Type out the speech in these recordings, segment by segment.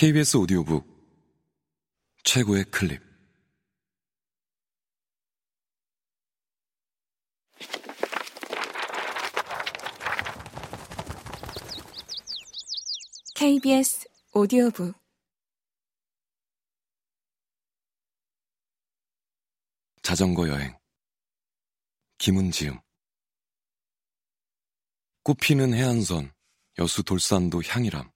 KBS 오디오북 최고의 클립. KBS 오디오북. 자전거 여행. 김은지음. 꽃피는 해안선 여수 돌산도 향이람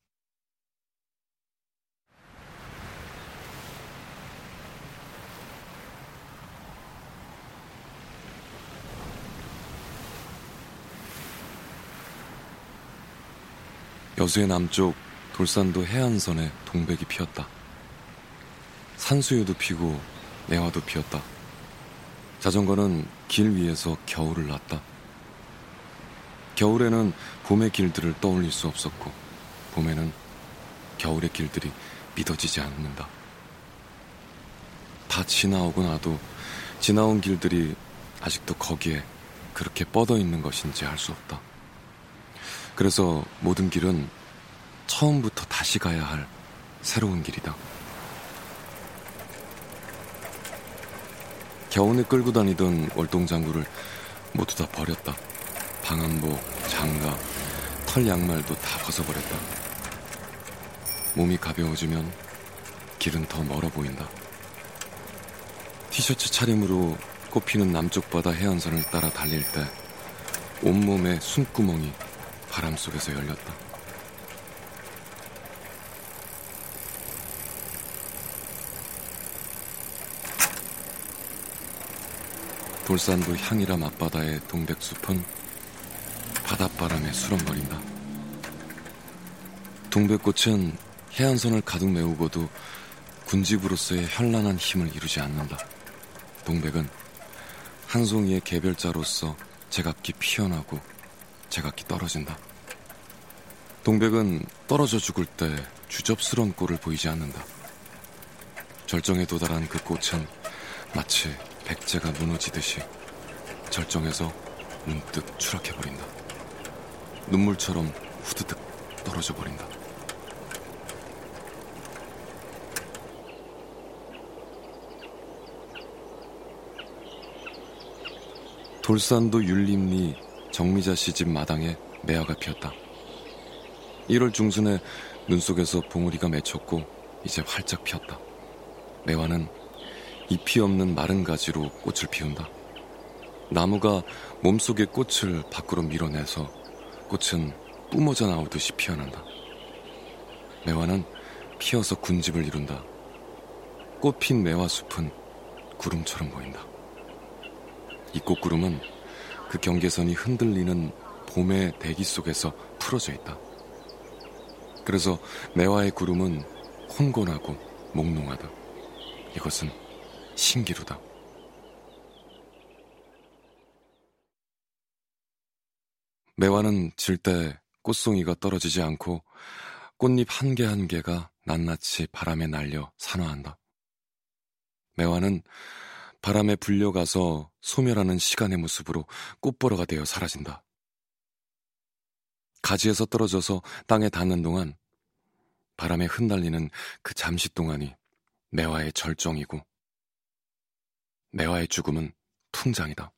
여수의 남쪽 돌산도 해안선에 동백이 피었다. 산수유도 피고 내화도 피었다. 자전거는 길 위에서 겨울을 났다. 겨울에는 봄의 길들을 떠올릴 수 없었고, 봄에는 겨울의 길들이 믿어지지 않는다. 다 지나오고 나도 지나온 길들이 아직도 거기에 그렇게 뻗어 있는 것인지 알 수 없다. 그래서 모든 길은 처음부터 다시 가야 할 새로운 길이다. 겨우내 끌고 다니던 월동장구를 모두 다 버렸다. 방한복, 장갑, 털 양말도 다 벗어버렸다. 몸이 가벼워지면 길은 더 멀어 보인다. 티셔츠 차림으로 꽃피는 남쪽 바다 해안선을 따라 달릴 때 온몸에 숨구멍이 바람 속에서 열렸다. 돌산도 향이라 앞바다의 동백숲은 바닷바람에 수렁거린다. 동백꽃은 해안선을 가득 메우고도 군집으로서의 현란한 힘을 이루지 않는다. 동백은 한 송이의 개별자로서 제각기 피어나고 제각기 떨어진다. 동백은 떨어져 죽을 때 주접스러운 꼴을 보이지 않는다. 절정에 도달한 그 꽃은 마치 백제가 무너지듯이 절정에서 문득 추락해버린다. 눈물처럼 후드득 떨어져 버린다. 돌산도 율림리 정미자 씨 집 마당에 매화가 피었다. 1월 중순에 눈 속에서 봉우리가 맺혔고 이제 활짝 피었다. 매화는 잎이 없는 마른 가지로 꽃을 피운다. 나무가 몸속의 꽃을 밖으로 밀어내서 꽃은 뿜어져 나오듯이 피어난다. 매화는 피어서 군집을 이룬다. 꽃핀 매화 숲은 구름처럼 보인다. 이 꽃구름은 그 경계선이 흔들리는 봄의 대기 속에서 풀어져 있다. 그래서 매화의 구름은 혼곤하고 몽롱하다. 이것은 신기루다. 매화는 질 때 꽃송이가 떨어지지 않고 꽃잎 한 개 한 개가 낱낱이 바람에 날려 산화한다. 매화는 바람에 불려가서 소멸하는 시간의 모습으로 꽃보라가 되어 사라진다. 가지에서 떨어져서 땅에 닿는 동안 바람에 흩날리는 그 잠시 동안이 매화의 절정이고 매화의 죽음은 통장이다.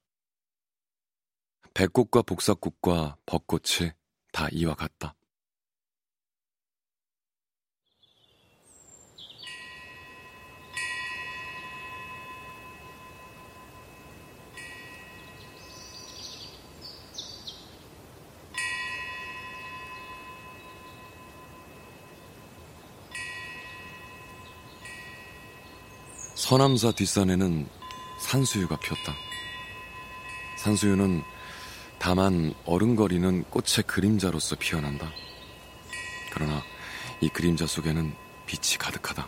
백꽃과 복사꽃과 벚꽃이 다 이와 같다. 서남사 뒷산에는 산수유가 피었다. 산수유는 다만 어른거리는 꽃의 그림자로서 피어난다. 그러나 이 그림자 속에는 빛이 가득하다.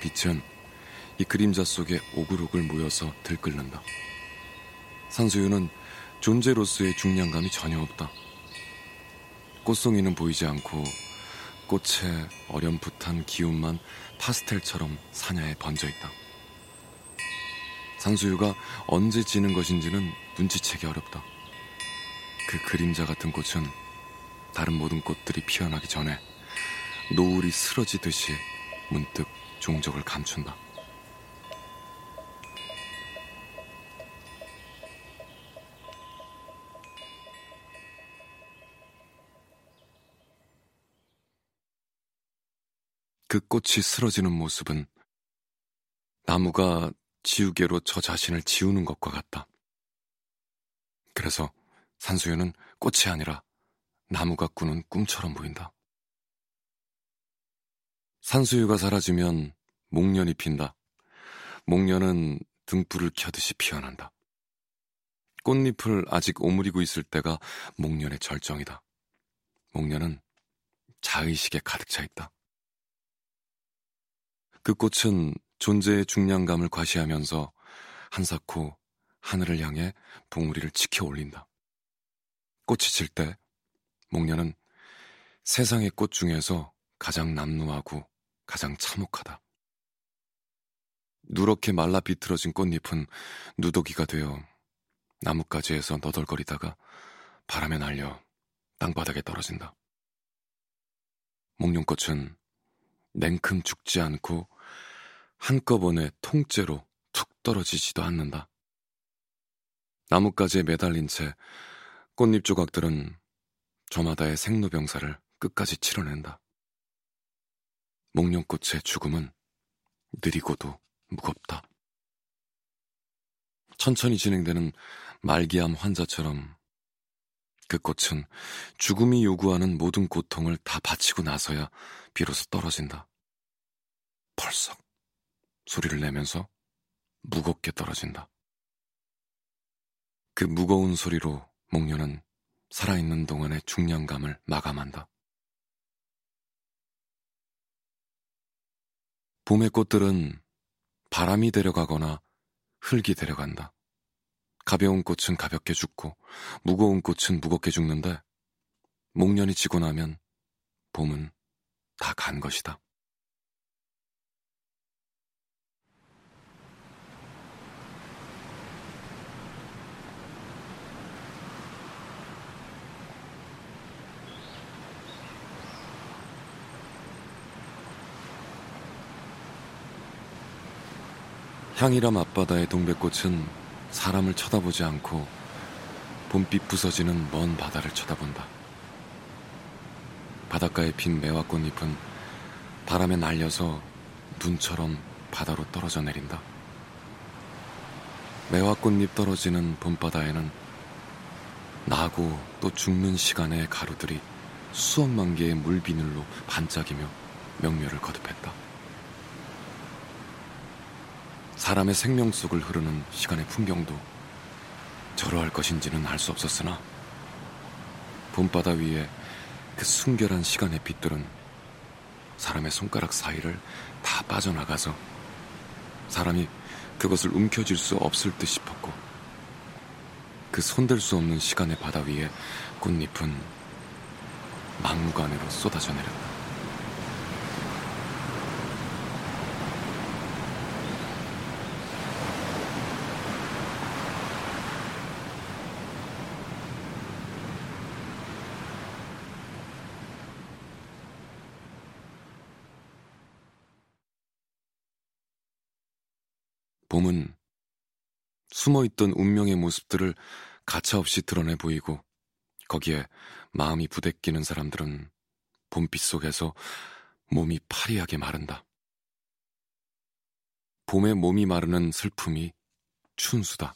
빛은 이 그림자 속에 오글오글 모여서 들끓는다. 산수유는 존재로서의 중량감이 전혀 없다. 꽃송이는 보이지 않고 꽃의 어렴풋한 기운만 파스텔처럼 사냐에 번져 있다. 상수유가 언제 지는 것인지는 눈치채기 어렵다. 그 그림자 같은 꽃은 다른 모든 꽃들이 피어나기 전에 노을이 쓰러지듯이 문득 종적을 감춘다. 그 꽃이 쓰러지는 모습은 나무가 지우개로 저 자신을 지우는 것과 같다. 그래서 산수유는 꽃이 아니라 나무가 꾸는 꿈처럼 보인다. 산수유가 사라지면 목련이 핀다. 목련은 등불을 켜듯이 피어난다. 꽃잎을 아직 오므리고 있을 때가 목련의 절정이다. 목련은 자의식에 가득 차 있다. 그 꽃은 존재의 중량감을 과시하면서 한사코 하늘을 향해 봉우리를 치켜 올린다. 꽃이 질 때 목련은 세상의 꽃 중에서 가장 남루하고 가장 참혹하다. 누렇게 말라 비틀어진 꽃잎은 누더기가 되어 나뭇가지에서 너덜거리다가 바람에 날려 땅바닥에 떨어진다. 목련꽃은 냉큼 죽지 않고 한꺼번에 통째로 툭 떨어지지도 않는다. 나뭇가지에 매달린 채 꽃잎 조각들은 저마다의 생로병사를 끝까지 치러낸다. 목련꽃의 죽음은 느리고도 무겁다. 천천히 진행되는 말기암 환자처럼 그 꽃은 죽음이 요구하는 모든 고통을 다 바치고 나서야 비로소 떨어진다. 펄썩 소리를 내면서 무겁게 떨어진다. 그 무거운 소리로 목련은 살아있는 동안의 중량감을 마감한다. 봄의 꽃들은 바람이 데려가거나 흙이 데려간다. 가벼운 꽃은 가볍게 죽고 무거운 꽃은 무겁게 죽는데 목련이 지고 나면 봄은 다 간 것이다. 향이람 앞바다의 동백꽃은 사람을 쳐다보지 않고 봄빛 부서지는 먼 바다를 쳐다본다. 바닷가에 핀 매화 꽃잎은 바람에 날려서 눈처럼 바다로 떨어져 내린다. 매화 꽃잎 떨어지는 봄바다에는 나고 또 죽는 시간의 가루들이 수억만 개의 물비늘로 반짝이며 명료를 거듭했다. 사람의 생명 속을 흐르는 시간의 풍경도 저러할 것인지는 알 수 없었으나 봄바다 위에 그 순결한 시간의 빛들은 사람의 손가락 사이를 다 빠져나가서 사람이 그것을 움켜쥘 수 없을 듯 싶었고 그 손댈 수 없는 시간의 바다 위에 꽃잎은 막무가내로 쏟아져 내렸다. 봄은 숨어있던 운명의 모습들을 가차없이 드러내 보이고 거기에 마음이 부대끼는 사람들은 봄빛 속에서 몸이 파리하게 마른다. 봄에 몸이 마르는 슬픔이 춘수다.